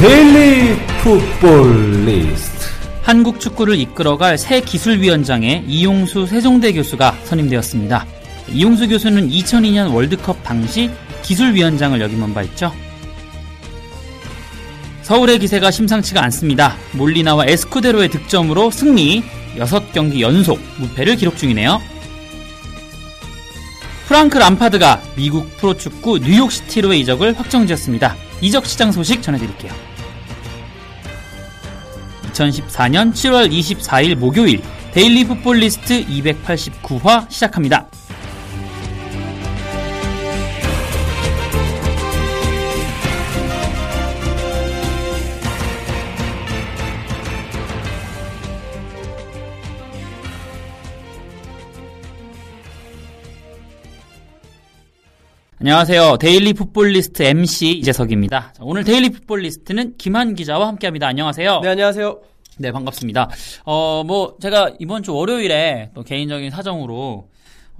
데일리 풋볼 리스트 한국 축구를 이끌어갈 새 기술위원장에 이용수 세종대 교수가 선임되었습니다. 이용수 교수는 2002년 월드컵 당시 기술위원장을 역임한 바 있죠. 서울의 기세가 심상치가 않습니다. 몰리나와 에스쿠데로의 득점으로 승리, 6경기 연속 무패를 기록 중이네요. 프랑크 람파드가 미국 프로축구 뉴욕시티로의 이적을 확정지었습니다. 이적 시장 소식 전해드릴게요. 2014년 7월 24일 목요일 데일리 풋볼 리스트 289화 시작합니다. 안녕하세요. 데일리 풋볼 리스트 MC 이재석입니다. 자, 오늘 데일리 풋볼 리스트는 김한 기자와 함께합니다. 안녕하세요. 네, 안녕하세요. 네, 반갑습니다. 어, 뭐, 제가 이번 주 월요일에 또 개인적인 사정으로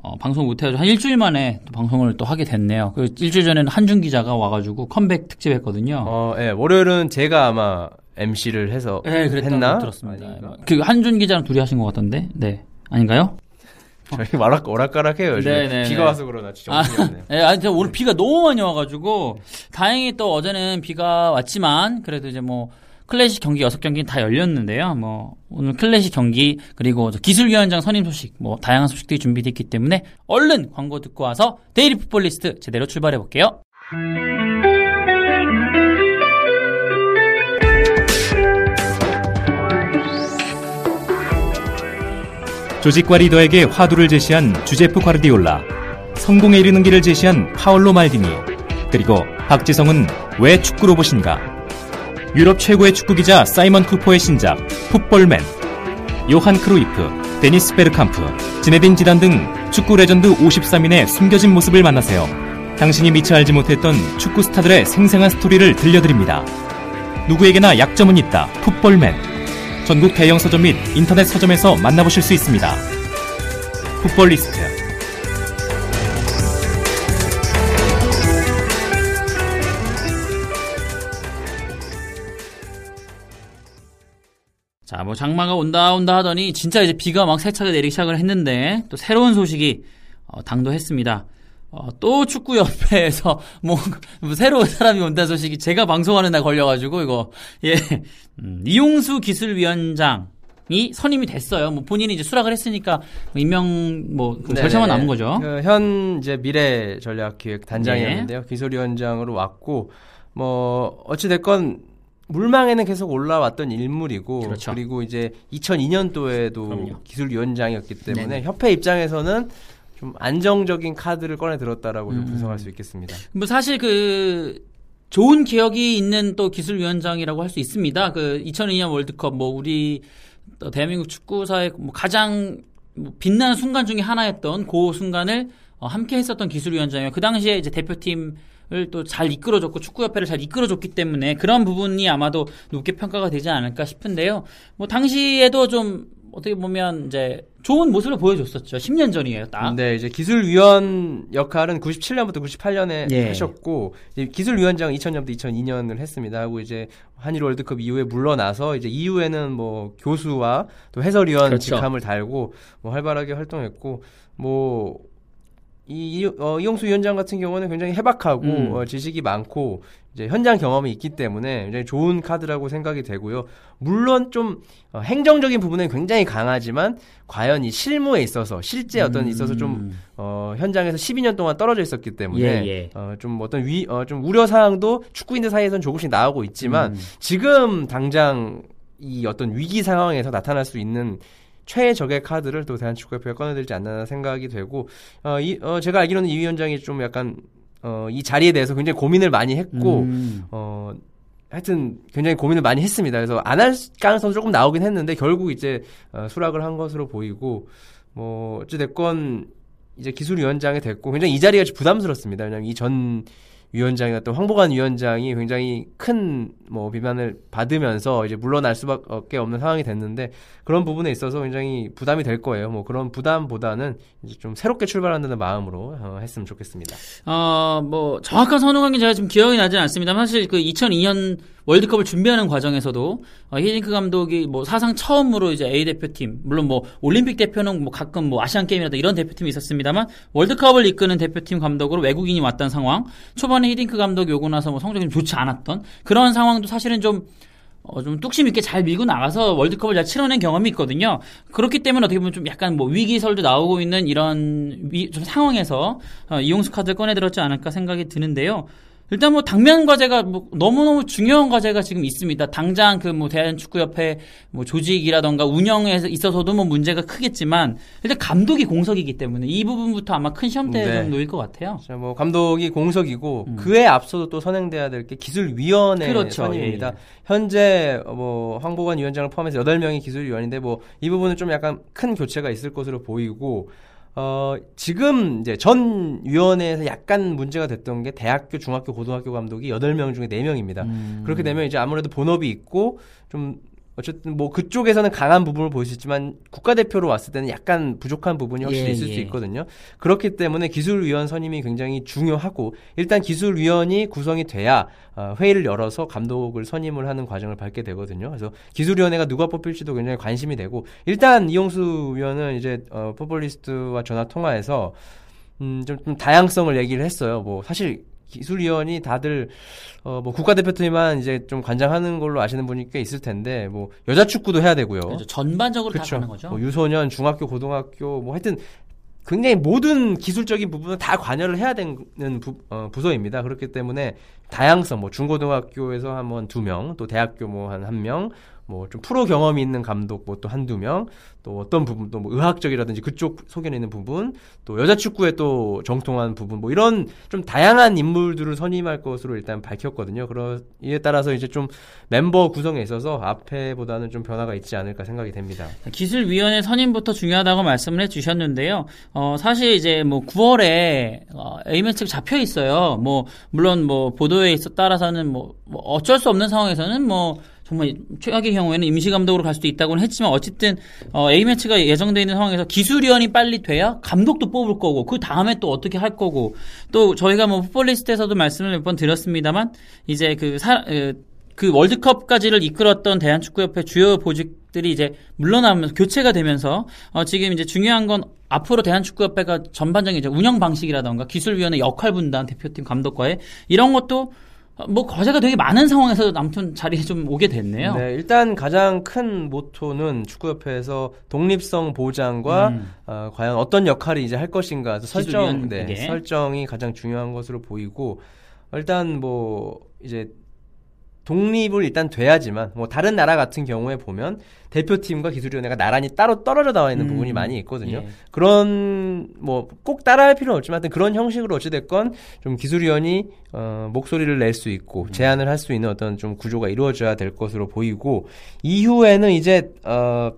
어, 방송 못해가지고 한 일주일 만에 또 방송을 또 하게 됐네요. 그 일주일 전에는 한준 기자가 와가지고 컴백 특집 했거든요. 어, 예, 월요일은 제가 아마 MC를 해서 네, 했나? 들었습니다. 아닌가? 그 한준 기자랑 둘이 하신 것 같던데? 네. 아닌가요? 저희 오락, 오락가락해요. 요즘 네, 네, 비가 네. 와서 그러나 진짜 아, 정신이 없네요. 네, 아니, 저 오늘 비가 너무 많이 와가지고, 다행히 또 어제는 비가 왔지만, 그래도 이제 뭐, 클래식 경기 6경기는 다 열렸는데요. 뭐, 오늘 클래식 경기, 그리고 저 기술위원장 선임 소식, 뭐, 다양한 소식들이 준비되어 있기 때문에, 얼른 광고 듣고 와서 데일리 풋볼 리스트 제대로 출발해 볼게요. 조직과 리더에게 화두를 제시한 주제프 과르디올라 성공에 이르는 길을 제시한 파올로 말디니 그리고 박지성은 왜 축구로 보신가? 유럽 최고의 축구 기자 사이먼 쿠퍼의 신작 풋볼맨 요한 크루이프 데니스 베르캄프 지네딘 지단 등 축구 레전드 53인의 숨겨진 모습을 만나세요. 당신이 미처 알지 못했던 축구 스타들의 생생한 스토리를 들려드립니다. 누구에게나 약점은 있다. 풋볼맨 전국 대형 서점 및 인터넷 서점에서 만나보실 수 있습니다. 풋볼리스트 자, 뭐 장마가 온다 온다 하더니 진짜 이제 비가 막 세차게 내리기 시작을 했는데 또 새로운 소식이 어, 당도했습니다. 어, 또 축구협회에서 뭐, 뭐 새로운 사람이 온다는 소식이 제가 방송하는 날 걸려가지고 이거 예 음, 이용수 기술위원장 이 선임이 됐어요. 뭐 본인이 이제 수락을 했으니까 뭐 임명 뭐 그 절차만 남은 거죠. 그 현 이제 미래 전략 기획 단장이었는데요. 기술위원장으로 왔고 뭐 어찌 됐건 물망에는 계속 올라왔던 인물이고 그렇죠. 리고 이제 2002년도에도 그럼요. 기술위원장이었기 때문에 네네. 협회 입장에서는 좀 안정적인 카드를 꺼내 들었다라고 좀 음. 분석할 수 있겠습니다. 뭐 사실 그 좋은 기억이 있는 또 기술위원장이라고 할 수 있습니다. 그 2002년 월드컵 뭐 우리 또 대한민국 축구사의 뭐 가장 뭐 빛나는 순간 중에 하나였던 그 순간을 어, 함께 했었던 기술위원장이요. 그 당시에 이제 대표팀 을 또 잘 이끌어줬고 축구협회를 잘 이끌어줬기 때문에 그런 부분이 아마도 높게 평가가 되지 않을까 싶은데요. 뭐 당시에도 좀 어떻게 보면 이제 좋은 모습을 보여줬었죠. 10년 전이에요, 딱. 네, 이제 기술위원 역할은 97년부터 98년에 예. 하셨고 이제 기술위원장 2000년부터 2002년을 했습니다. 하고 이제 한일 월드컵 이후에 물러나서 이제 이후에는 뭐 교수와 또 해설위원 그렇죠. 직함을 달고 뭐 활발하게 활동했고 뭐 이, 어, 이용수 위원장 같은 경우는 굉장히 해박하고 음. 어, 지식이 많고 이제 현장 경험이 있기 때문에 굉장히 좋은 카드라고 생각이 되고요. 물론 좀 어, 행정적인 부분은 굉장히 강하지만 과연 이 실무에 있어서 실제 어떤 있어서 좀 음. 어, 현장에서 12년 동안 떨어져 있었기 때문에 예, 예. 어, 좀 어떤 위, 어, 좀 우려 사항도 축구인들 사이에서는 조금씩 나오고 있지만 음. 지금 당장 이 어떤 위기 상황에서 나타날 수 있는 최적의 카드를 또 대한축구협회가 꺼내들지 않나 생각이 되고 어, 이, 어, 제가 알기로는 이 위원장이 좀 약간 어, 이 자리에 대해서 굉장히 고민을 많이 했고 음. 어, 하여튼 굉장히 고민을 많이 했습니다. 그래서 안 할 가능성도 조금 나오긴 했는데 결국 이제 어, 수락을 한 것으로 보이고 뭐 어찌 됐건 이제 기술위원장이 됐고 굉장히 이 자리가 부담스럽습니다. 왜냐하면 이전 위원장이었던 황보관 위원장이 굉장히 큰 뭐 비난을 받으면서 이제 물러날 수밖에 없는 상황이 됐는데 그런 부분에 있어서 굉장히 부담이 될 거예요. 뭐 그런 부담보다는 이제 좀 새롭게 출발한다는 마음으로 어, 했으면 좋겠습니다. 어, 뭐, 정확한 선호관계 제가 지금 기억이 나지는 않습니다만, 사실 그 2002년 월드컵을 준비하는 과정에서도, 어, 히딩크 감독이 뭐 사상 처음으로 이제 A 대표팀, 물론 뭐 올림픽 대표는 뭐 가끔 뭐 아시안 게임이라든 이런 대표팀이 있었습니다만, 월드컵을 이끄는 대표팀 감독으로 외국인이 왔던 상황, 초반에 히딩크 감독이 오고 나서 뭐 성적이 좀 좋지 않았던 그런 상황도 사실은 좀 어, 좀 뚝심 있게 잘 밀고 나가서 월드컵을 잘 치러낸 경험이 있거든요. 그렇기 때문에 어떻게 보면 좀 약간 뭐 위기설도 나오고 있는 이런 위, 좀 상황에서 어, 이용수 카드를 꺼내들었지 않을까 생각이 드는데요. 일단 뭐 당면 과제가 뭐 너무너무 중요한 과제가 지금 있습니다. 당장 그 뭐 대한축구협회 뭐 조직이라던가 운영에 있어서도 뭐 문제가 크겠지만 일단 감독이 공석이기 때문에 이 부분부터 아마 큰 시험대에 네. 좀 놓일 것 같아요. 자, 뭐 감독이 공석이고 그에 앞서도 또 선행돼야 될 게 기술위원회 음. 그렇죠. 선임입니다. 예, 예. 현재 어, 뭐 황보관 위원장을 포함해서 8명이 기술위원인데 뭐 이 부분은 좀 약간 큰 교체가 있을 것으로 보이고 어, 지금 이제 전 위원회에서 약간 문제가 됐던 게 대학교, 중학교, 고등학교 감독이 8명 중에 4명입니다. 음. 그렇게 되면 이제 아무래도 본업이 있고 좀 어쨌든 뭐 그쪽에서는 강한 부분을 보일 수 있지만 국가대표로 왔을 때는 약간 부족한 부분이 확실히 예, 있을 예. 수 있거든요. 그렇기 때문에 기술위원 선임이 굉장히 중요하고 일단 기술위원이 구성이 돼야 어, 회의를 열어서 감독을 선임을 하는 과정을 밟게 되거든요. 그래서 기술위원회가 누가 뽑힐지도 굉장히 관심이 되고 일단 이용수 위원은 이제 어, 포폴리스트와 전화 통화해서 음, 좀, 좀 다양성을 얘기를 했어요. 뭐 사실 기술위원이 다들 어, 뭐 국가대표팀만 이제 좀 관장하는 걸로 아시는 분이 꽤 있을 텐데 뭐 여자 축구도 해야 되고요. 그렇죠. 전반적으로 다 그쵸. 가는 거죠. 뭐 유소년, 중학교, 고등학교 뭐 하여튼 굉장히 모든 기술적인 부분은 다 관여를 해야 되는 부, 어, 부서입니다. 그렇기 때문에 다양성, 뭐 중고등학교에서 한번 두 명, 또 대학교 뭐 한 한 명, 뭐 좀 프로 경험이 있는 감독 뭐 또 한두 명, 또 어떤 부분 또 뭐 의학적이라든지 그쪽 소견에 있는 부분, 또 여자 축구에 또 정통한 부분, 뭐 이런 좀 다양한 인물들을 선임할 것으로 일단 밝혔거든요. 그러 이에 따라서 이제 좀 멤버 구성에 있어서 앞에보다는 좀 변화가 있지 않을까 생각이 됩니다. 기술 위원회 선임부터 중요하다고 말씀을 해 주셨는데요. 어, 사실 이제 뭐 9월에 어, A매치가 잡혀 있어요. 뭐 물론 뭐 보도에 따라서는 뭐, 뭐 어쩔 수 없는 상황에서는 뭐 정말 최악의 경우에는 임시 감독으로 갈 수도 있다고는 했지만 어쨌든 어, A 매치가 예정돼 있는 상황에서 기술위원이 빨리 돼야 감독도 뽑을 거고 그 다음에 또 어떻게 할 거고 또 저희가 뭐 풋볼리스트에서도 말씀을 몇 번 드렸습니다만 이제 그 사, 에, 그 월드컵까지를 이끌었던 대한축구협회 주요 보직들이 이제 물러나면서 교체가 되면서 어, 지금 이제 중요한 건 앞으로 대한축구협회가 전반적인 이제 운영 방식이라던가 기술위원회 역할 분담 대표팀 감독과의 이런 것도 어, 뭐 과제가 되게 많은 상황에서 아무튼 자리에 좀 오게 됐네요. 네, 일단 가장 큰 모토는 축구협회에서 독립성 보장과 음. 어, 과연 어떤 역할을 이제 할 것인가 설정, 네. 설정이 가장 중요한 것으로 보이고 일단 뭐 이제 독립을 일단 돼야지만 뭐 다른 나라 같은 경우에 보면 대표팀과 기술위원회가 나란히 따로 떨어져 나와 있는 음. 부분이 많이 있거든요. 예. 그런 뭐 꼭 따라할 필요는 없지만 하여튼 그런 형식으로 어찌 됐건 좀 기술위원이 어, 목소리를 낼 수 있고 음. 제안을 할 수 있는 어떤 좀 구조가 이루어져야 될 것으로 보이고 이후에는 이제 어,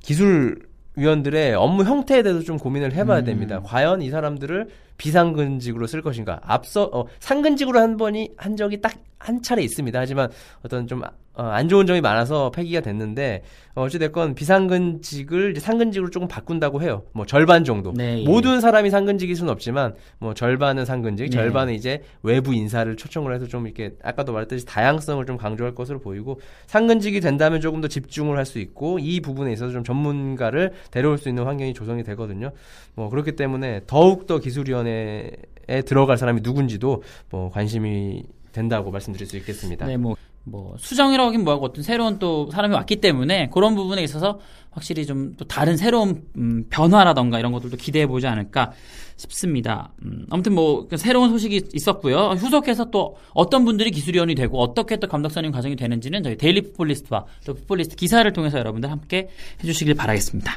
기술 위원들의 업무 형태에 대해서 좀 고민을 해봐야 음. 됩니다. 과연 이 사람들을 비상근직으로 쓸 것인가? 앞서 어, 상근직으로 한 번이 한 적이 딱 한 차례 있습니다. 하지만 어떤 좀 어, 안 좋은 점이 많아서 폐기가 됐는데 어, 어찌됐건 비상근직을 이제 상근직으로 조금 바꾼다고 해요. 뭐 절반 정도. 네, 예. 모든 사람이 상근직일 수는 없지만 뭐 절반은 상근직, 네. 절반은 이제 외부 인사를 초청을 해서 좀 이렇게 아까도 말했듯이 다양성을 좀 강조할 것으로 보이고 상근직이 된다면 조금 더 집중을 할 수 있고 이 부분에 있어서 좀 전문가를 데려올 수 있는 환경이 조성이 되거든요. 뭐 그렇기 때문에 더욱 더 기술위원회에 들어갈 사람이 누군지도 뭐 관심이 된다고 말씀드릴 수 있겠습니다. 네, 뭐, 뭐, 수정이라고 하긴 뭐하고 어떤 새로운 또 사람이 왔기 때문에 그런 부분에 있어서 확실히 좀 또 다른 새로운 음, 변화라던가 이런 것들도 기대해 보지 않을까 싶습니다. 음, 아무튼 뭐그 새로운 소식이 있었고요. 후속해서 또 어떤 분들이 기술위원이 되고 어떻게 또 감독 선임 과정이 되는지는 저희 데일리 풋볼리스트와 또 풋볼리스트 기사를 통해서 여러분들 함께 해주시길 바라겠습니다.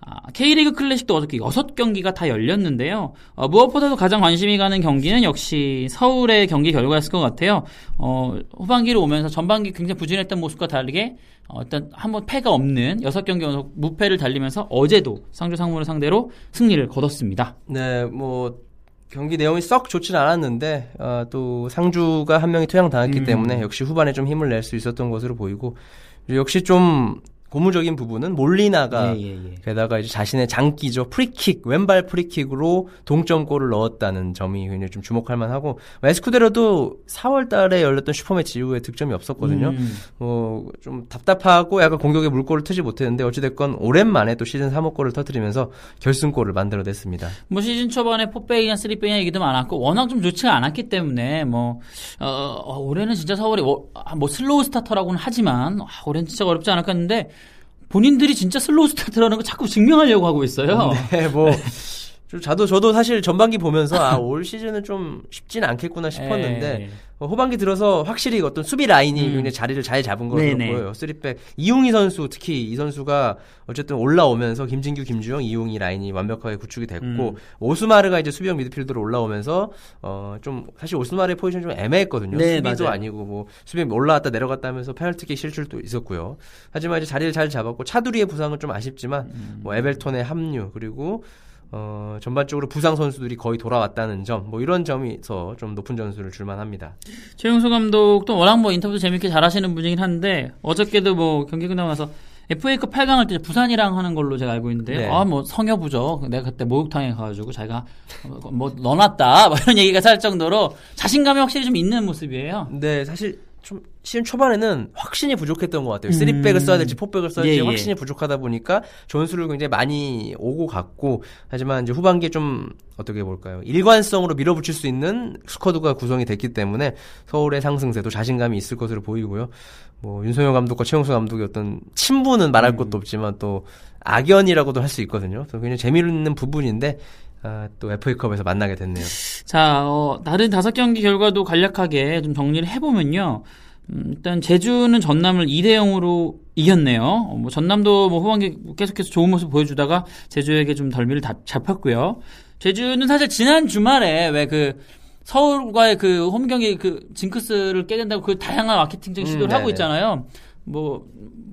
아, K리그 클래식도 어저께 6경기가 다 열렸는데요. 어, 무엇보다도 가장 관심이 가는 경기는 역시 서울의 경기 결과였을 것 같아요. 어, 후반기로 오면서 전반기 굉장히 부진했던 모습과 다르게 어, 일단 한번 패가 없는 6경기 연속 무패를 달리면서 어제도 상주 상무를 상대로 승리를 거뒀습니다. 네, 뭐 경기 내용이 썩 좋지는 않았는데 어, 또 상주가 한 명이 퇴장당했기 음. 때문에 역시 후반에 좀 힘을 낼 수 있었던 것으로 보이고 역시 좀 고무적인 부분은 몰리나가 예, 예, 예. 게다가 이제 자신의 장기죠 프리킥 왼발 프리킥으로 동점골을 넣었다는 점이 굉장히 좀 주목할 만하고 에스쿠데로도 4월달에 열렸던 슈퍼매치 이후에 득점이 없었거든요. 음. 어, 좀 답답하고 약간 공격에 물꼬를 트지 못했는데 어찌됐건 오랜만에 또 시즌 3호 골을 터뜨리면서 결승골을 만들어냈습니다. 뭐 시즌 초반에 포백이나 쓰리백이나 얘기도 많았고 워낙 좀 좋지가 않았기 때문에 뭐 어, 어, 올해는 진짜 서울이 워- 아, 뭐 slow starter라고는 하지만 아, 올해는 진짜 어렵지 않을까 했는데 본인들이 진짜 slow starter라는 거 자꾸 증명하려고 하고 있어요. 네, 뭐. 좀 저도 저도 사실 전반기 보면서 아 올 시즌은 좀 쉽진 않겠구나 싶었는데 예. 어, 후반기 들어서 확실히 어떤 수비 라인이 음. 굉장히 자리를 잘 잡은 네네. 보여요. 쓰리백 이용희 선수 특히 이 선수가 어쨌든 올라오면서 김진규, 김주영, 이용희 라인이 완벽하게 구축이 됐고 음. 오스마르가 이제 수비형 미드필더로 올라오면서 어 좀 사실 오스마르의 포지션 좀 애매했거든요. 네, 수비도 맞아요. 아니고 뭐 수비 올라왔다 내려갔다 하면서 페널티킥 실출도 있었고요. 하지만 이제 자리를 잘 잡았고 차두리의 부상은 좀 아쉽지만 음. 뭐 에벨톤의 합류 그리고 어, 전반적으로 부상 선수들이 거의 돌아왔다는 점, 뭐 이런 점에서 좀 높은 점수를 줄만합니다. 최용수 감독도 워낙 뭐 인터뷰도 재밌게 잘하시는 분이긴 한데 어저께도 뭐 경기 끝나고 나서 FA컵 8강을 때 부산이랑 하는 걸로 제가 알고 있는데 네. 아뭐 성여부죠. 내가 그때 목욕탕에 가가지고 자기가 뭐 넣어놨다 뭐 이런 얘기가 살 정도로 자신감이 확실히 좀 있는 모습이에요. 근데 사실 좀 시즌 초반에는 확신이 부족했던 것 같아요. 음. 쓰리백을 써야 될지 포백을 써야 될지 예, 예. 확신이 부족하다 보니까 전술을 굉장히 많이 오고 갔고 하지만 이제 후반기에 좀 어떻게 볼까요? 일관성으로 밀어붙일 수 있는 스쿼드가 구성이 됐기 때문에 서울의 상승세도 자신감이 있을 것으로 보이고요. 뭐 윤석열 감독과 최용수 감독의 어떤 친분은 말할 음. 것도 없지만 또 악연이라고도 할 수 있거든요. 그래서 굉장히 재미있는 부분인데 아, 또 FA컵에서 만나게 됐네요. 자, 어, 다른 다섯 경기 결과도 간략하게 좀 정리를 해보면요. 음, 일단 제주는 전남을 2대 0으로 이겼네요. 어, 뭐 전남도 뭐 후반기 계속해서 좋은 모습 보여주다가 제주에게 좀 덜미를 다- 잡혔고요. 제주는 사실 지난 주말에 왜그 서울과의 그 홈 경기 그 징크스를 깨된다고 그 다양한 마케팅적인 음, 시도를 하고 네네. 있잖아요. 뭐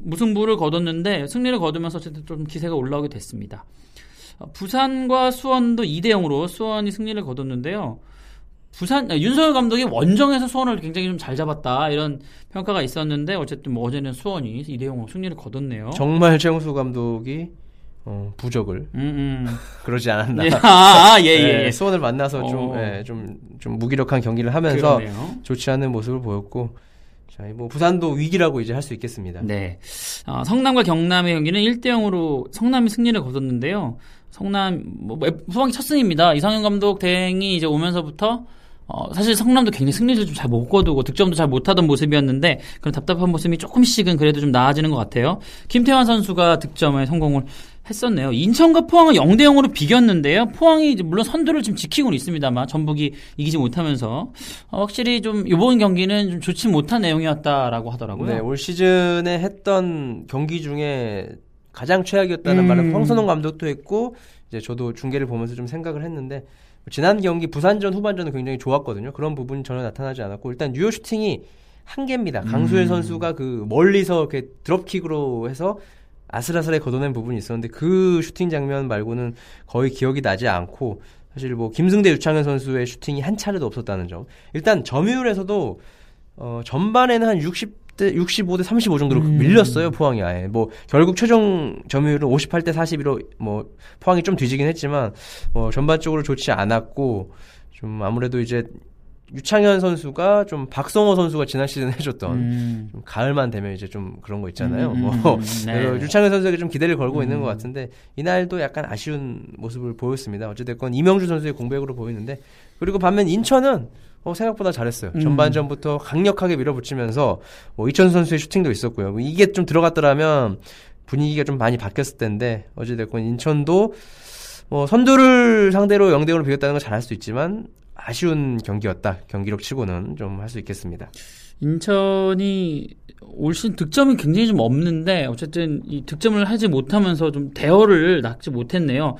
무승부를 거뒀는데 승리를 거두면서 어쨌든 좀 기세가 올라오게 됐습니다. 어, 부산과 수원도 2대 0으로 수원이 승리를 거뒀는데요. 부산 아, 윤석열 감독이 원정에서 수원을 굉장히 좀 잘 잡았다 이런 평가가 있었는데 어쨌든 뭐 어제는 수원이 2대 0으로 승리를 거뒀네요. 정말 최용수 감독이 어, 부적을 음, 음. 그러지 않았나. 예, 아, 예, 예, 네, 예. 수원을 만나서 좀, 어. 예, 좀, 좀 무기력한 경기를 하면서 그러네요. 좋지 않은 모습을 보였고, 자, 뭐 부산도 위기라고 이제 할 수 있겠습니다. 네. 어, 성남과 경남의 경기는 1대 0으로 성남이 승리를 거뒀는데요. 성남 뭐 후반기 첫 승입니다. 이상현 감독 대행이 이제 오면서부터 어, 사실 성남도 굉장히 승리를 좀 잘 못 거두고 득점도 잘 못하던 모습이었는데 그런 답답한 모습이 조금씩은 그래도 좀 나아지는 것 같아요. 김태환 선수가 득점에 성공을 했었네요. 인천과 포항은 0대 0으로 비겼는데요. 포항이 물론 선두를 지금 지키고는 있습니다만 전북이 이기지 못하면서 어, 확실히 좀 이번 경기는 좀 좋지 못한 내용이었다라고 하더라고요. 네, 올 시즌에 했던 경기 중에 가장 최악이었다는 음. 말을 황선홍 감독도 했고, 이제 저도 중계를 보면서 좀 생각을 했는데, 지난 경기 부산전 후반전은 굉장히 좋았거든요. 그런 부분이 전혀 나타나지 않았고, 일단 유효 슈팅이 한 개입니다. 강수일 음. 선수가 그 멀리서 이렇게 드롭킥으로 해서 아슬아슬하게 걷어낸 부분이 있었는데 그 슈팅 장면 말고는 거의 기억이 나지 않고 사실 뭐 김승대 유창현 선수의 슈팅이 한 차례도 없었다는 점. 일단 점유율에서도 어, 전반에는 한 60 대 65대 35 정도로 음. 밀렸어요 포항이 아예 뭐 결국 최종 점유율은 58대 41로 뭐 포항이 좀 뒤지긴 했지만 뭐 전반적으로 좋지 않았고 좀 아무래도 이제 유창현 선수가 좀 박성호 선수가 지난 시즌 해줬던 음. 좀 가을만 되면 이제 좀 그런 거 있잖아요. 음, 음, 뭐 음, 네. 유창현 선수에게 좀 기대를 걸고 있는 음. 것 같은데 이날도 약간 아쉬운 모습을 보였습니다. 어찌됐건 이명주 선수의 공백으로 보이는데 그리고 반면 인천은 어, 생각보다 잘했어요. 음. 전반전부터 강력하게 밀어붙이면서 뭐 이천 선수의 슈팅도 있었고요. 뭐 이게 좀 들어갔더라면 분위기가 좀 많이 바뀌었을 텐데 어찌됐건 인천도 뭐 선두를 상대로 0대 0으로 비겼다는 건 잘할 수 있지만 아쉬운 경기였다. 경기력 치고는 좀 할 수 있겠습니다. 인천이 올 시즌 득점이 굉장히 좀 없는데 어쨌든 이 득점을 하지 못하면서 좀 대어를 낳지 못했네요.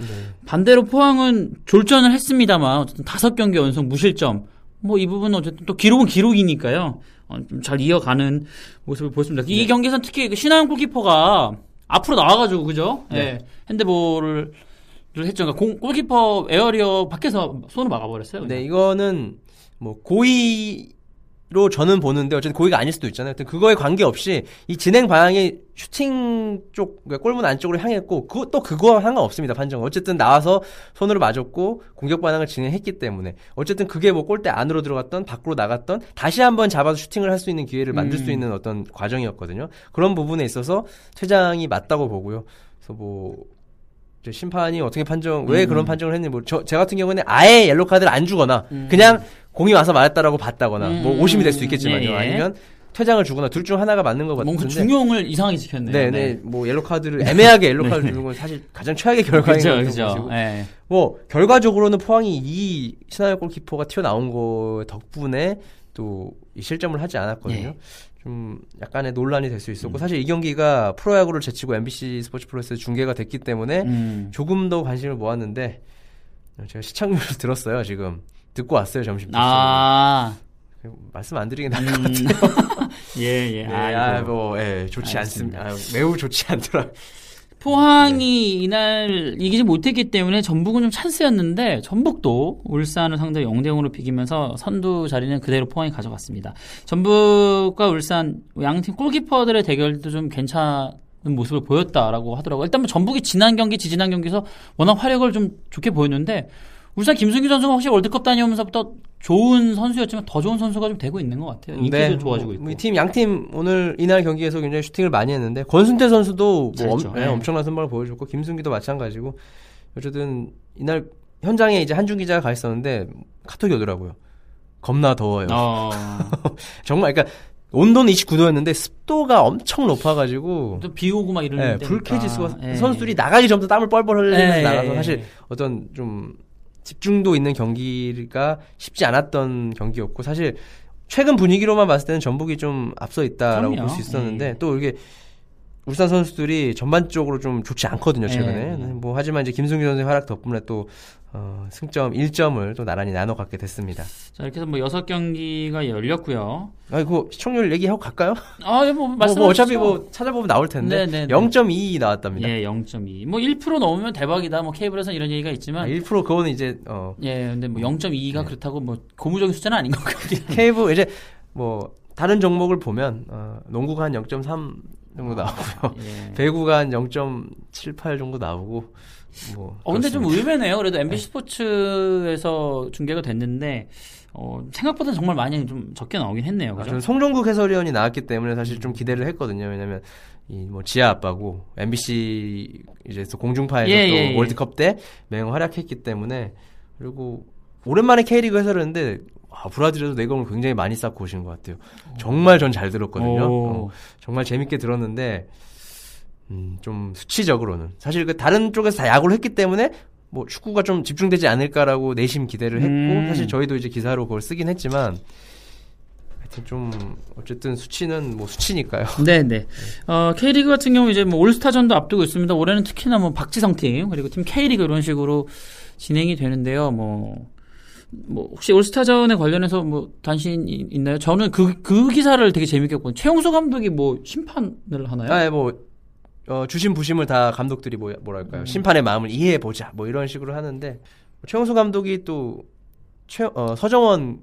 반대로 포항은 졸전을 했습니다만 어쨌든 다섯 경기 연속 무실점. 뭐 이 부분은 어쨌든 또 기록은 기록이니까요. 어, 좀잘 이어가는 모습을 보였습니다. 이 경기에서 특히 그 신하영 골키퍼가 앞으로 나와가지고 그죠? 예, 핸드볼을 를 했죠. 그러니까 공, 골키퍼 에어리어 밖에서 손을 막아버렸어요. 그냥. 네, 이거는 뭐 고의 로 저는 보는데 어쨌든 고의가 아닐 수도 있잖아요. 그거에 관계없이 이 진행 방향이 슈팅 쪽, 그러니까 골문 안쪽으로 향했고 그거 또 그거와 상관없습니다. 판정. 어쨌든 나와서 손으로 맞았고 공격 반응을 진행했기 때문에 어쨌든 그게 뭐 골대 안으로 들어갔던 밖으로 나갔던 다시 한번 잡아서 슈팅을 할 수 있는 기회를 만들 수 음. 있는 어떤 과정이었거든요. 그런 부분에 있어서 퇴장이 맞다고 보고요. 그래서 뭐 심판이 어떻게 판정 왜 음. 그런 판정을 했는지 뭐저 제 같은 경우는 아예 옐로 카드를 안 주거나 음. 그냥 공이 와서 맞았다라고 봤다거나 뭐 음. 오심이 될 수 있겠지만요. 예, 예. 아니면 퇴장을 주거나 둘 중 하나가 맞는 것 같은데. 뭔가 중용을 이상하게 지켰네요. 네, 네, 뭐 옐로 카드를 애매하게 옐로 카드를 주는 건 사실 가장 최악의 결과인 것 그죠. 예. 뭐 결과적으로는 포항이 이 신하영 골키퍼가 튀어나온 거 덕분에 또 이 실점을 하지 않았거든요. 예. 좀 약간의 논란이 될 수 있었고 음. 사실 이 경기가 프로야구를 제치고 MBC 스포츠 프로에서 중계가 됐기 때문에 음. 조금 더 관심을 모았는데 제가 시청률을 들었어요 지금 듣고 왔어요 점심 때 아, 말씀 안 드리긴 나을 것 음. 같아요. 예, 예. 네, 아이고. 아, 뭐, 예, 좋지. 않습니다. 아, 매우 좋지 않더라. 포항이 이날 이기지 못했기 때문에 전북은 좀 찬스였는데 전북도 울산을 상대 0대 0으로 비기면서 선두 자리는 그대로 포항이 가져갔습니다. 전북과 울산 양팀 골키퍼들의 대결도 좀 괜찮은 모습을 보였다라고 하더라고요. 일단 뭐 전북이 지난 경기, 지지난 경기에서 워낙 활약을 좀 좋게 보였는데 울산 김승규 선수가 확실히 월드컵 다녀오면서부터 좋은 선수였지만 더 좋은 선수가 좀 되고 있는 것 같아요. 인기도 좋아지고 있고. 뭐, 팀, 양팀 오늘 이날 경기에서 굉장히 슈팅을 많이 했는데, 권순태 선수도 뭐. 엄, 예, 네. 엄청난 선방을 보여줬고, 김승기도 마찬가지고, 어쨌든 이날 현장에 이제 한준 기자가 가 있었는데, 카톡이 오더라고요. 겁나 더워요. 어, 정말, 그러니까 온도는 29도였는데, 습도가 엄청 높아가지고, 또비 오고 막 이러는 예, 때니까. 불쾌지수가 예. 선수들이 나가기 전부터 땀을 뻘뻘 흘리면서 예, 나가서 예, 사실 예. 어떤 좀 집중도 있는 경기가 쉽지 않았던 경기였고 사실 최근 분위기로만 봤을 때는 전북이 좀 앞서 있다라고. 볼 수 있었는데 예. 또 이게 울산 선수들이 전반적으로 좀 좋지 않거든요 최근에 예. 뭐 하지만 이제 김승규 선수의 활약 덕분에 또 어, 승점 1점을 또 나란히 나눠 갖게 됐습니다. 자, 이렇게 해서 뭐 여섯 경기가 열렸고요. 아, 그 시청률 얘기하고 갈까요? 아, 예, 뭐, 뭐, 말씀 뭐 어차피 뭐 찾아보면 나올 텐데 네, 네, 네. 0.2 나왔답니다. 예, 0.2. 뭐 1% 넘으면 대박이다. 뭐 케이블에서 이런 얘기가 아, 있지만 1% 그거는 이제 어 예, 근데 뭐 0.2가 네. 그렇다고 뭐 고무적인 숫자는 아닌 것 같긴 한데. 케이브 이제 뭐 다른 종목을 보면 어, 농구가 한 0.3 정도 아, 나오고요. 예. 배구가 한 0.78 정도 나오고 뭐 어, 근데 좀. 의외네요. 그래도 MBC 스포츠에서 중계가 됐는데, 어, 생각보다 정말 많이 좀 적게 나오긴 했네요. 아, 그죠? 저는 송종국 해설위원이 나왔기 때문에 사실 좀 기대를 했거든요. 왜냐면 이뭐 지아 아빠고 MBC 이제 또 공중파에서 예, 또 예, 예. 월드컵 때 맹 활약했기 때문에 그리고 오랜만에 K리그 해설을 했는데 와, 브라질에서 내공을 굉장히 많이 쌓고 오신 것 같아요. 정말 전 잘 들었거든요. 오. 어, 정말 재밌게 들었는데 음, 좀 수치적으로는 사실 그 다른 쪽에서 다 야구를 했기 때문에 뭐 축구가 좀 집중되지 않을까라고 내심 기대를 했고 음. 사실 저희도 이제 기사로 그걸 쓰긴 했지만 하여튼 좀 어쨌든 수치는 뭐 수치니까요. 네, 네. 어, K리그 같은 경우 이제 뭐 올스타전도 앞두고 있습니다. 올해는 특히나 뭐 박지성 팀, 그리고 팀 K리그 이런 식으로 진행이 되는데요. 뭐, 뭐, 혹시 올스타전에 관련해서 뭐, 단신 이- 있나요? 저는 그, 그 기사를 되게 재밌게 봤거든요. 최용수 감독이 뭐, 심판을 하나요? 아, 뭐 어, 주심 부심을 다 감독들이 뭐, 뭐랄까요 심판의 마음을 이해해 보자 뭐 이런 식으로 하는데 최용수 감독이 또 최, 어, 서정원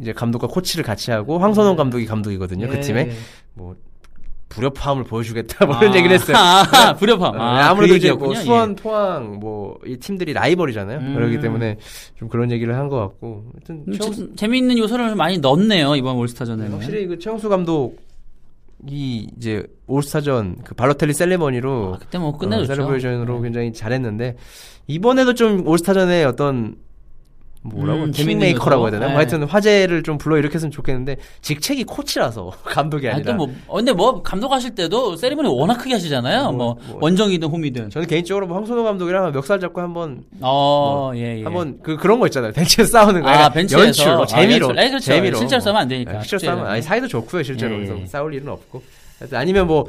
이제 감독과 코치를 같이 하고 황선홍 감독이 감독이거든요. 그 예. 팀에 뭐 불협화음을 보여주겠다 뭐 이런 얘기를 했어요. 아, 불협화음. 어, 아, 아무래도 그 이제 뭐 얘기였군요. 수원, 예. 포항 뭐 이 팀들이 라이벌이잖아요. 음. 그렇기 때문에 좀 그런 얘기를 한 것 같고. 하여튼 음, 재- 재미있는 요소를 많이 넣었네요 이번 올스타전에는. 확실히 그 최영수 감독 이 이제 올스타전 그 발로텔리 세리머니로 아, 그때 뭐 끝내줬죠. celebration으로 네. 굉장히 잘했는데 이번에도 좀 올스타전에 어떤 뭐라고 음, 킹메이커라고 해야 되나? 뭐 요소. 하여튼 화제를 좀 불러 일으켰으면 좋겠는데 직책이 코치라서 감독이 아니, 아니라 또 뭐, 어, 근데 뭐, 감독하실 때도 세리머니 워낙 크게 하시잖아요. 뭐, 뭐, 뭐. 원정이든 홈이든. 저는 개인적으로 뭐 황선홍 감독이랑 멱살 잡고 한번 어, 예, 예. 한번 그 그런 거 있잖아요. 벤치에서 싸우는 거. 아, 벤치에서. 연출, 뭐 아, 재미로. 연출. 아니, 그렇죠. 재미로. 실제로 싸우면 안 되니까. 네, 실제로. 싸우면 아니 사이도 좋고요, 실제로. 예, 그래서 예. 싸울 일은 없고. 아니면 뭐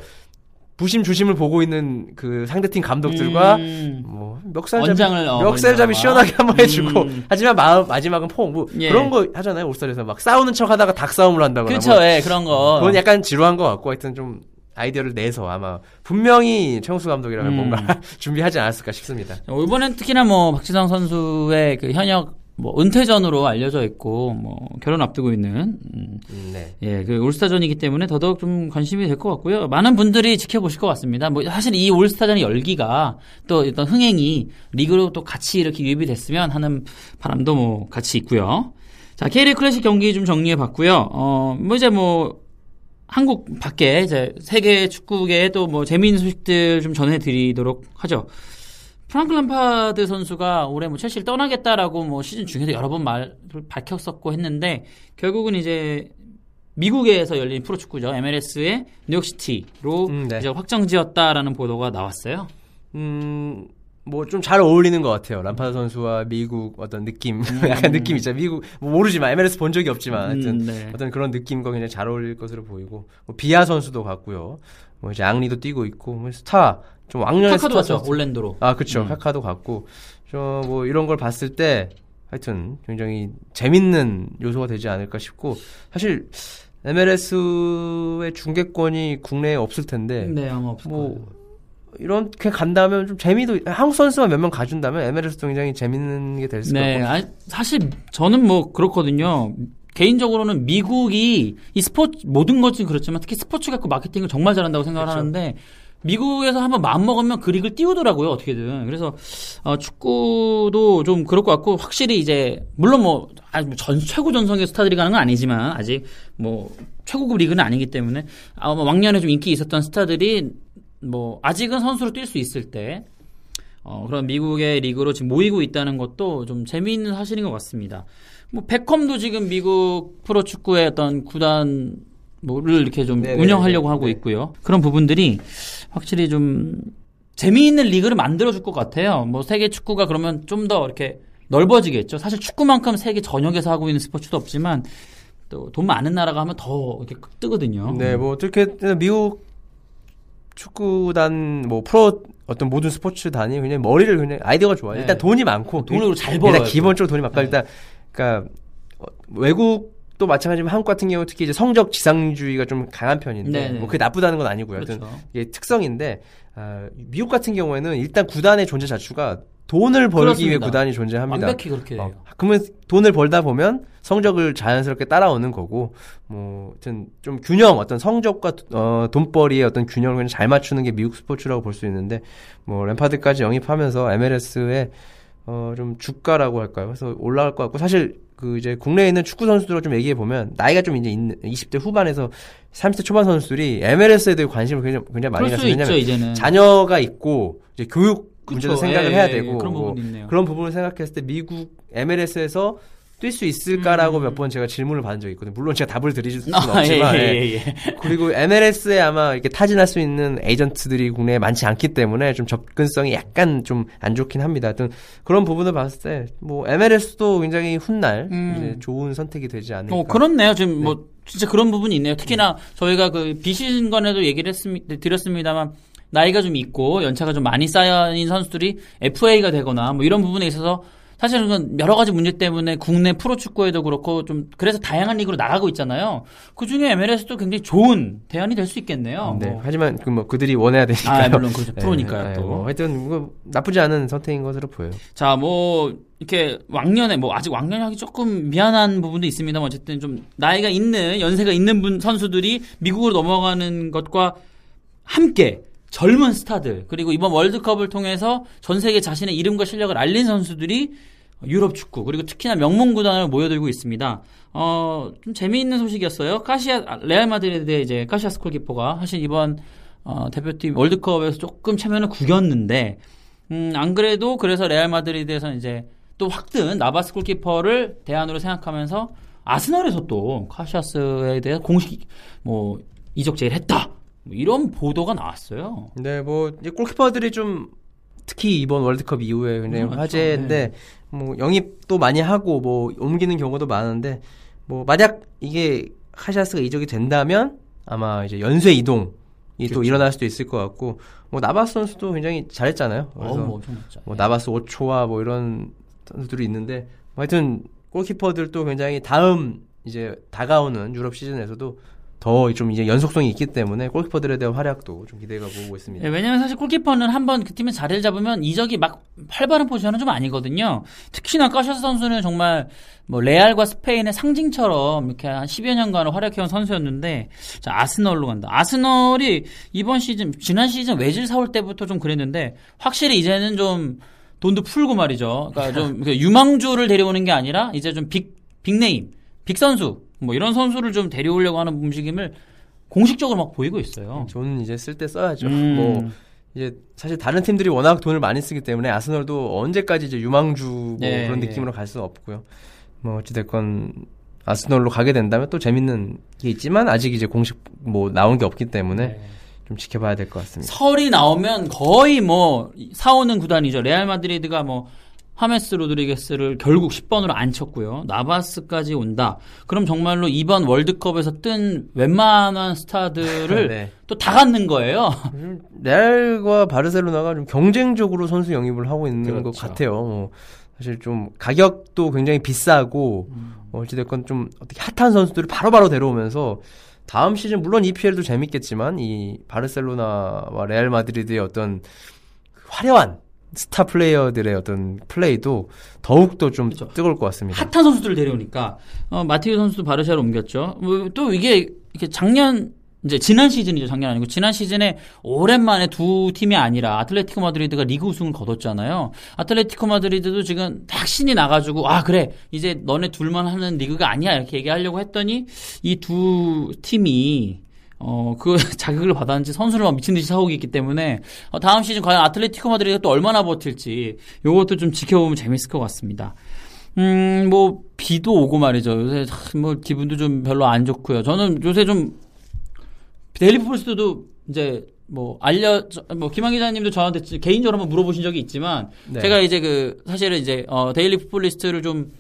부심 주심을 보고 있는 그 상대팀 감독들과 음. 뭐 멱살잡이 어, 멱살잡이. 시원하게 한번 해주고 음. 하지만 마음, 마지막은 포옹 뭐 예. 그런 거 하잖아요 올스타에서 막 싸우는 척 하다가 닭 싸움을 한다거나 그렇죠, 뭐 예, 그런 거. 그건 약간 지루한 것 같고 하여튼 좀 아이디어를 내서 아마 분명히 최용수 감독이라면 음. 뭔가 준비하지 않았을까 싶습니다. 이번엔 특히나 뭐 박지성 선수의 그 현역 뭐 은퇴 전으로 알려져 있고 뭐 결혼 앞두고 있는 음, 음, 네. 예, 그 올스타전이기 때문에 더더욱 좀 관심이 될 것 같고요. 많은 분들이 지켜보실 것 같습니다. 뭐 사실 이 올스타전의 열기가 또 어떤 흥행이 리그로 또 같이 이렇게 유입이 됐으면 하는 바람도 뭐 같이 있고요. 자, K리그 클래식 경기 좀 정리해 봤고요. 어, 뭐 이제 뭐 한국 밖에 이제 세계 축구계에 또 뭐 재미있는 소식들 좀 전해 드리도록 하죠. 프랑크 램파드 선수가 올해 뭐 첼시를 떠나겠다라고 뭐 시즌 중에도 여러 번 말을 밝혔었고 했는데 결국은 이제 미국에서 열린 프로축구죠 MLS의 뉴욕시티로 음, 네. 이제 확정지었다라는 보도가 나왔어요. 음, 뭐 좀 잘 어울리는 것 같아요. 람파드 선수와 미국 어떤 느낌, 약간 느낌 있죠. 미국 뭐 모르지만 MLS 본 적이 없지만 하여튼 음, 네. 어떤 그런 느낌과 굉장히 잘 어울릴 것으로 보이고 뭐 비아 선수도 같고요. 뭐 이제 앙리도 뛰고 있고 뭐 스타 좀 왕년의 카카도 선수. 올랜도로. 아 그렇죠. 음. 카카도 같고 저뭐 이런 걸 봤을 때 하여튼 굉장히 재밌는 요소가 되지 않을까 싶고 사실 MLS의 중계권이 국내에 없을 텐데 네 아마 없을 뭐 거예요. 이렇게 간다면 좀 재미도 한국 선수만 몇 명 가준다면 MLS도 굉장히 재밌는 게 될수 네, 있고 아니, 사실 저는 뭐 그렇거든요. 개인적으로는 미국이 이 스포츠 모든 것이 그렇지만 특히 스포츠 갖고 마케팅을 정말 잘한다고 생각을 그렇죠. 하는데 미국에서 한번 마음 먹으면 그 리그를 띄우더라고요 어떻게든 그래서 어, 축구도 좀 그럴 것 같고 확실히 이제 물론 뭐, 뭐 전, 최고 전성의 스타들이 가는 건 아니지만 아직 뭐 최고급 리그는 아니기 때문에 아마 왕년에 좀 인기 있었던 스타들이 뭐 아직은 선수로 뛸 수 있을 때 어, 그런 미국의 리그로 지금 모이고 있다는 것도 좀 재미있는 사실인 것 같습니다. 뭐 베컴도 지금 미국 프로 축구의 어떤 구단 뭐를 이렇게 좀 네네, 운영하려고 네, 하고 네. 있고요. 그런 부분들이 확실히 좀 재미있는 리그를 만들어 줄 것 같아요. 뭐 세계 축구가 그러면 좀 더 이렇게 넓어지겠죠. 사실 축구만큼 세계 전역에서 하고 있는 스포츠도 없지만 또 돈 많은 나라가 하면 더 이렇게 뜨거든요. 네, 뭐 어떻게 미국 축구단 뭐 프로 어떤 모든 스포츠단이 그냥 머리를 그냥 아이디어가 좋아요. 네. 일단 돈이 많고 돈으로 잘 일단 벌어요. 기본적으로 돈이 많고 일단 그러니까 어, 외국 도 마찬가지지만 한국 같은 경우 특히 이제 성적 지상주의가 좀 강한 편인데 네네. 뭐 그게 나쁘다는 건 아니고요. 그렇죠. 이게 특성인데 아, 미국 같은 경우에는 일단 구단의 존재 자체가 돈을 벌기 위해 그렇습니다. 구단이 존재합니다. 완벽히 그렇게 돼요. 어, 그러면 돈을 벌다 보면 성적을 자연스럽게 따라오는 거고 뭐 하여튼 좀 균형 어떤 성적과 어, 돈벌이의 어떤 균형을 그냥 잘 맞추는 게 미국 스포츠라고 볼 수 있는데 뭐 램파드까지 영입하면서 MLS의 어, 좀 주가라고 할까요? 그래서 올라갈 것 같고 사실 그 이제 국내에 있는 축구 선수들을 좀 얘기해 보면 나이가 좀 이제 있는 20대 후반에서 30대 초반 선수들이 MLS에 대해 관심을 굉장히, 굉장히 많이. 있죠 왜냐면 이제는. 자녀가 있고 이제 교육 문제도 그쵸. 생각을 예, 해야 예, 되고 그런 뭐 있네요. 그런 부분을 생각했을 때 미국 MLS에서 뛸 수 있을까라고 음. 몇번 제가 질문을 받은 적이 있거든요. 물론 제가 답을 드릴 수는 아, 없지만 예, 예. 예, 예. 그리고 MLS에 아마 이렇게 타진할 수 있는 에이전트들이 국내에 많지 않기 때문에 좀 접근성이 약간 좀 안 좋긴 합니다. 하여튼 그런 부분을 봤을 때 뭐 MLS도 굉장히 훗날 음. 이제 좋은 선택이 되지 않을까. 어, 그렇네요. 지금 뭐 진짜 그런 부분이 있네요. 특히나 저희가 그 비시즌간에도 얘기를 했습니다. 드렸습니다만 나이가 좀 있고 연차가 좀 많이 쌓여있는 선수들이 FA가 되거나 뭐 이런 부분에 있어서 사실은 그건 여러 가지 문제 때문에 국내 프로축구에도 그렇고 좀 그래서 다양한 리그로 나가고 있잖아요. 그 중에 MLS도 굉장히 좋은 대안이 될 수 있겠네요. 네. 뭐. 하지만 그 뭐 그들이 원해야 되니까. 아, 물론 그렇죠. 프로니까요, 또. 뭐 하여튼 뭐 나쁘지 않은 선택인 것으로 보여요. 자, 뭐 이렇게 왕년에 뭐 아직 왕년이 하기 조금 미안한 부분도 있습니다만 어쨌든 좀 나이가 있는 연세가 있는 분 선수들이 미국으로 넘어가는 것과 함께 젊은 스타들 그리고 이번 월드컵을 통해서 전 세계 자신의 이름과 실력을 알린 선수들이 유럽 축구 그리고 특히나 명문 구단을 모여들고 있습니다. 어, 좀 재미있는 소식이었어요. 카시아 레알 마드리드의 이제 카시아스 골키퍼가 사실 이번 어, 대표팀 월드컵에서 조금 체면을 구겼는데 음, 안 그래도 그래서 레알 마드리드에서 이제 또 hot한 나바스 골키퍼를 대안으로 생각하면서 아스널에서 또 카시아스에 대해 공식 뭐 이적 제의를 했다. 뭐 이런 보도가 나왔어요. 네, 뭐 이제 골키퍼들이 좀 특히 이번 월드컵 이후에 굉장히 음, 맞죠. 화제인데 뭐 영입도 많이 하고 뭐 옮기는 경우도 많은데 뭐 만약 이게 카시아스가 이적이 된다면 아마 이제 연쇄 이동 이 또 그렇죠. 일어날 수도 있을 것 같고 뭐 나바스 선수도 굉장히 잘했잖아요. 그래서 어우, 엄청 멋져. 뭐 나바스 5초와 뭐 이런 선수들이 있는데 뭐 하여튼 골키퍼들도 굉장히 다음 이제 다가오는 유럽 시즌에서도 더 좀 이제 연속성이 있기 때문에 골키퍼들에 대한 활약도 좀 기대가 보고 있습니다. 예, 왜냐면 사실 골키퍼는 한번 그 팀에 자리를 잡으면 이적이 막 활발한 포지션은 좀 아니거든요. 특히나 카시아스 선수는 정말 뭐 레알과 스페인의 상징처럼 이렇게 한 10여 년간 활약해온 선수였는데 자, 아스널로 간다. 아스널이 이번 시즌 지난 시즌 외질 사올 때부터 좀 그랬는데 확실히 이제는 좀 돈도 풀고 말이죠. 그러니까 좀 그 유망주를 데려오는 게 아니라 이제 좀 big big name, big 선수 뭐 이런 선수를 좀 데려오려고 하는 움직임을 공식적으로 막 보이고 있어요. 돈 이제 쓸 때 써야죠. 음. 뭐 이제 사실 다른 팀들이 워낙 돈을 많이 쓰기 때문에 아스널도 언제까지 이제 유망주 뭐 네, 그런 네. 느낌으로 갈 수는 없고요. 뭐 어찌 됐건 아스널로 가게 된다면 또 재밌는 게 있지만 아직 이제 공식 뭐 나온 게 없기 때문에 네. 좀 지켜봐야 될 것 같습니다. 설이 나오면 거의 뭐 사오는 구단이죠. 레알 마드리드가 뭐 하메스 로드리게스를 결국 10번으로 안 쳤고요. 나바스까지 온다. 그럼 정말로 이번 월드컵에서 뜬 웬만한 스타들을 네. 또다 갖는 거예요. 요즘 레알과 바르셀로나가 좀 경쟁적으로 선수 영입을 하고 있는 것 그렇죠. 같아요. 뭐 사실 좀 가격도 굉장히 비싸고 음. 어찌됐건 좀 어떻게 핫한 선수들을 바로바로 데려오면서 다음 시즌 물론 EPL도 재밌겠지만 이 바르셀로나와 레알 마드리드의 어떤 그 화려한 스타 플레이어들의 어떤 플레이도 더욱더 좀 그렇죠. 뜨거울 것 같습니다. 핫한 선수들을 데려오니까 어, 마티우 선수도 바르샤로 옮겼죠. 뭐 또 이게 이렇게 작년 이제 지난 시즌이죠. 작년 아니고 지난 시즌에 오랜만에 두 팀이 아니라 아틀레티코 마드리드가 리그 우승을 거뒀잖아요. 아틀레티코 마드리드도 지금 딱 신이 나가지고 아 그래 이제 너네 둘만 하는 리그가 아니야 이렇게 얘기하려고 했더니 이 두 팀이 어, 그 자극을 받았는지 선수를 막 미친 듯이 사오고 있기 때문에 어, 다음 시즌 과연 아틀레티코 마드리드가 또 얼마나 버틸지 요것도 좀 지켜보면 재밌을 것 같습니다. 음, 뭐, 비도 오고 말이죠. 요새, 참 뭐, 기분도 좀 별로 안 좋고요. 저는 요새 좀, 데일리 포스트도 이제, 뭐, 알려, 저- 뭐, 김한 기자님도 저한테 지- 개인적으로 한번 물어보신 적이 있지만, 네. 제가 이제 그, 사실은 이제, 어, 데일리 풋볼리스트를 좀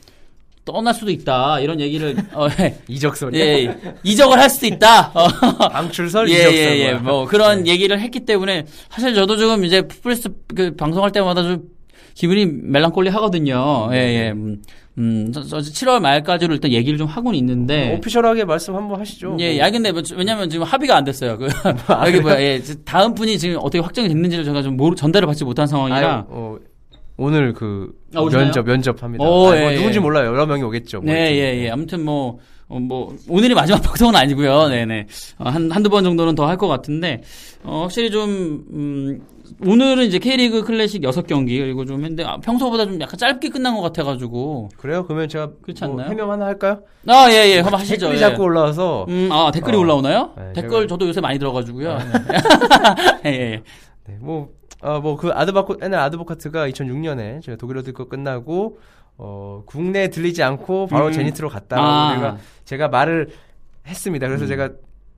떠날 수도 있다. 이런 얘기를, 어, 예, 이적설이 예, 이적을 할 수도 있다. 어. 방출설 예, 이적설 예, 예. 뭐 그런 얘기를 했기 때문에 사실 저도 지금 이제 풋볼스 그 방송할 때마다 좀 기분이 멜랑콜리 하거든요. 예, 예. 음, 음, 저, 저 7월 말까지로 일단 얘기를 좀 하고는 있는데. official하게 말씀 한번 하시죠. 예, 뭐. 야, 근데 뭐, 왜냐면 지금 합의가 안 됐어요. 그, 여기 뭐야, 예, 다음 분이 지금 어떻게 확정이 됐는지를 제가 좀 모르, 전달을 받지 못한 상황이라. 아유, 어, 오늘 그 아? 면접 면접합니다. 오, 아, 뭐 예, 누군지 예. 몰라요. 여러 명이 오겠죠. 뭐 네, 이렇게. 예, 예. 아무튼 뭐, 어, 뭐, 오늘이 마지막 방송은 아니고요. 네 네. 어, 한, 한두 번 정도는 더 할 것 같은데, 어, 확실히 좀, 음, 오늘은 이제 K리그 클래식 6경기, 그리고 좀 했는데, 아, 평소보다 좀 약간 짧게 끝난 것 같아 가지고. 그래요? 그러면 제가 그렇지 뭐 않나요? 해명 하나 할까요? 아, 예, 예. 한번 하시죠. 댓글이 예. 자꾸 올라와서 음, 아, 댓글이 어. 올라오나요? 네, 댓글 제가- 저도 요새 많이 들어 가지고요. 예, 예. 네, 뭐, 어, 뭐, 그 아드바코, 옛날 아드보카트가 2006년에 제가 독일 월드컵 끝나고, 어, 국내에 들리지 않고 바로 음. 제니트로 갔다고 아. 제가, 제가 말을 했습니다. 그래서 음. 제가,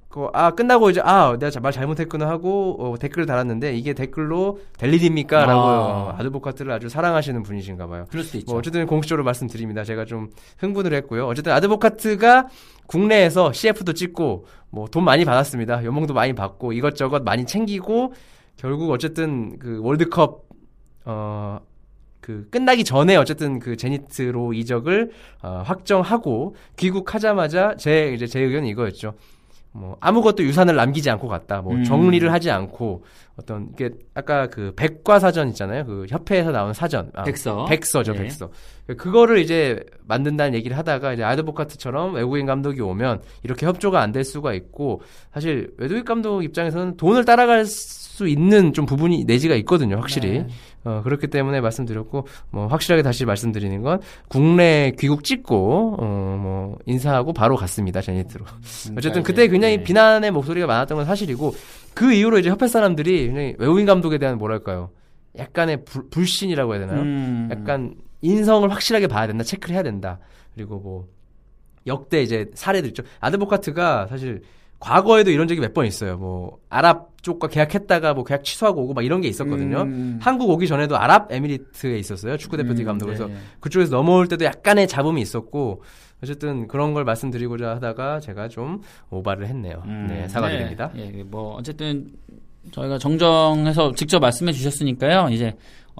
그, 아, 끝나고 이제, 아, 내가 자- 말 잘못했구나 하고, 어, 댓글을 달았는데, 이게 댓글로 될 일입니까? 라고, 아. 어, 아드보카트를 아주 사랑하시는 분이신가 봐요. 그럴 수도 있죠. 뭐 어쨌든 공식적으로 말씀드립니다. 제가 좀 흥분을 했고요. 어쨌든 아드보카트가 국내에서 CF도 찍고 뭐 돈 많이 받았습니다. 연봉도 많이 받고 이것저것 많이 챙기고 결국 어쨌든 그 월드컵 어 그 끝나기 전에 어쨌든 그 제니트로 이적을 어, 확정하고 귀국하자마자 제 이제 제 의견은 이거였죠. 뭐 아무것도 유산을 남기지 않고 갔다. 뭐 음. 정리를 하지 않고 어떤 이게 아까 그 백과 사전 있잖아요. 그 협회에서 나온 사전. 아, 백서. 백서죠, 네. 백서. 그거를 이제 만든다는 얘기를 하다가 이제 아드보카트처럼 외국인 감독이 오면 이렇게 협조가 안 될 수가 있고 사실 외국인 감독 입장에서는 돈을 따라갈 수 있는 좀 부분이 여지가 있거든요, 확실히. 네. 어, 그렇기 때문에 말씀드렸고, 뭐, 확실하게 다시 말씀드리는 건, 국내 귀국 찍고, 어, 뭐, 인사하고 바로 갔습니다, 제니트로. 어쨌든 그때 굉장히 네. 비난의 목소리가 많았던 건 사실이고, 그 이후로 이제 협회 사람들이 굉장히 외국인 감독에 대한 뭐랄까요. 약간의 불, 불신이라고 해야 되나요? 음. 약간 인성을 확실하게 봐야 된다, 체크를 해야 된다. 그리고 뭐 역대 이제 사례들 있죠. 아드보카트가 사실 과거에도 이런 적이 몇 번 있어요. 뭐 아랍 쪽과 계약했다가 뭐 계약 취소하고 오고 막 이런 게 있었거든요. 음. 한국 오기 전에도 아랍 에미리트에 있었어요. 축구 대표팀 음, 감독. 그래서 네. 그쪽에서 넘어올 때도 약간의 잡음이 있었고 어쨌든 그런 걸 말씀드리고자 하다가 제가 좀 오바를 했네요. 음, 네, 사과드립니다. 네. 예, 뭐 어쨌든 저희가 정정해서 직접 말씀해 주셨으니까요. 이제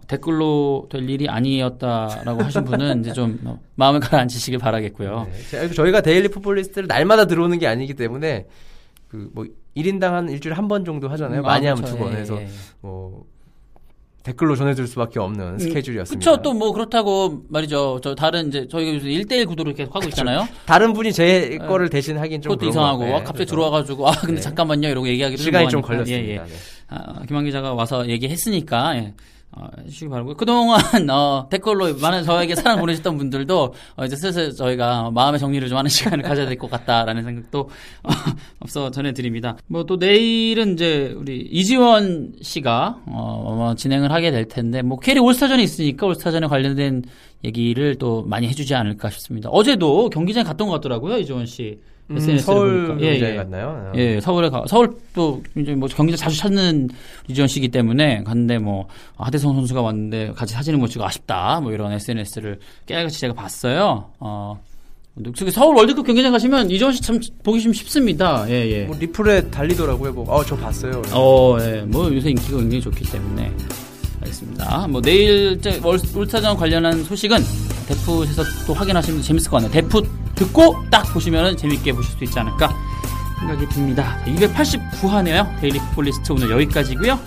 댓글로 될 일이 아니었다라고 하신 분은 이제 좀 어, 마음을 가라앉히시길 바라겠고요. 네. 제- 저희가 데일리 풋볼리스트를 날마다 들어오는 게 아니기 때문에 그 뭐 1인당 한 일주일에 한 번 정도 하잖아요. 음, 많이 아, 하면. 두번 예, 해서 예. 뭐 댓글로 전해줄 수밖에 없는 스케줄이었습니다. 그렇죠. 또 뭐 그렇다고 말이죠. 저 다른 이제 저희가 요새 1대1 구도로 계속 하고 있잖아요. 다른 분이 제 거를 대신 하긴 좀 그것도 이상하고. 아, 갑자기 그래서 들어와가지고 아 근데 네. 잠깐만요 이러고 얘기하기도 시간이 좀. 걸렸습니다. 예, 예. 네. 아, 김한 기자가 와서 얘기했으니까 예. 어, 해주시기 바라고요. 그동안 어, 댓글로 많은 저에게 사랑 보내주셨던 분들도 어, 이제 슬슬 저희가 마음의 정리를 좀 하는 시간을 가져야 될 것 같다라는 생각도 어, 앞서 전해드립니다. 뭐 또 내일은 이제 우리 이지원 씨가 어, 아마 진행을 하게 될 텐데 뭐 K리그 올스타전이 있으니까 올스타전에 관련된 얘기를 또 많이 해주지 않을까 싶습니다. 어제도 경기장에 갔던 것 같더라고요 이지원 씨. 음, SNS를 서울 보니까. 예, 경기장에 예. 갔나요? 어. 예, 서울에 가, 서울 또 이제 뭐 경기장 자주 찾는 이지원 씨기 때문에 갔는데 뭐 하대성 선수가 왔는데 같이 사진을 못 찍어 아쉽다 뭐 이런 SNS를 깨알같이 제가 봤어요. 어, 특히 서울 월드컵 경기장 가시면 이지원 씨 참 보기 좀 쉽습니다. 예, 예. 뭐 리플에 달리더라고요. 뭐, 어, 저 봤어요. 어, 예. 뭐 요새 인기가 굉장히 좋기 때문에 알겠습니다. 뭐 내일 울타전 관련한 소식은 대풋에서 또 확인하시면 재밌을 것 같네요. 대풋 듣고 딱 보시면 재밌게 보실 수 있지 않을까 생각이 듭니다. 289화네요. 데일리 풋볼리스트 오늘 여기까지고요.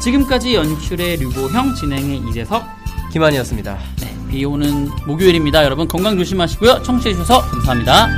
지금까지 연출의 류보형, 진행의 이재석, 김한이었습니다. 네, 비 오는 목요일입니다. 여러분 건강 조심하시고요. 청취해 주셔서 감사합니다.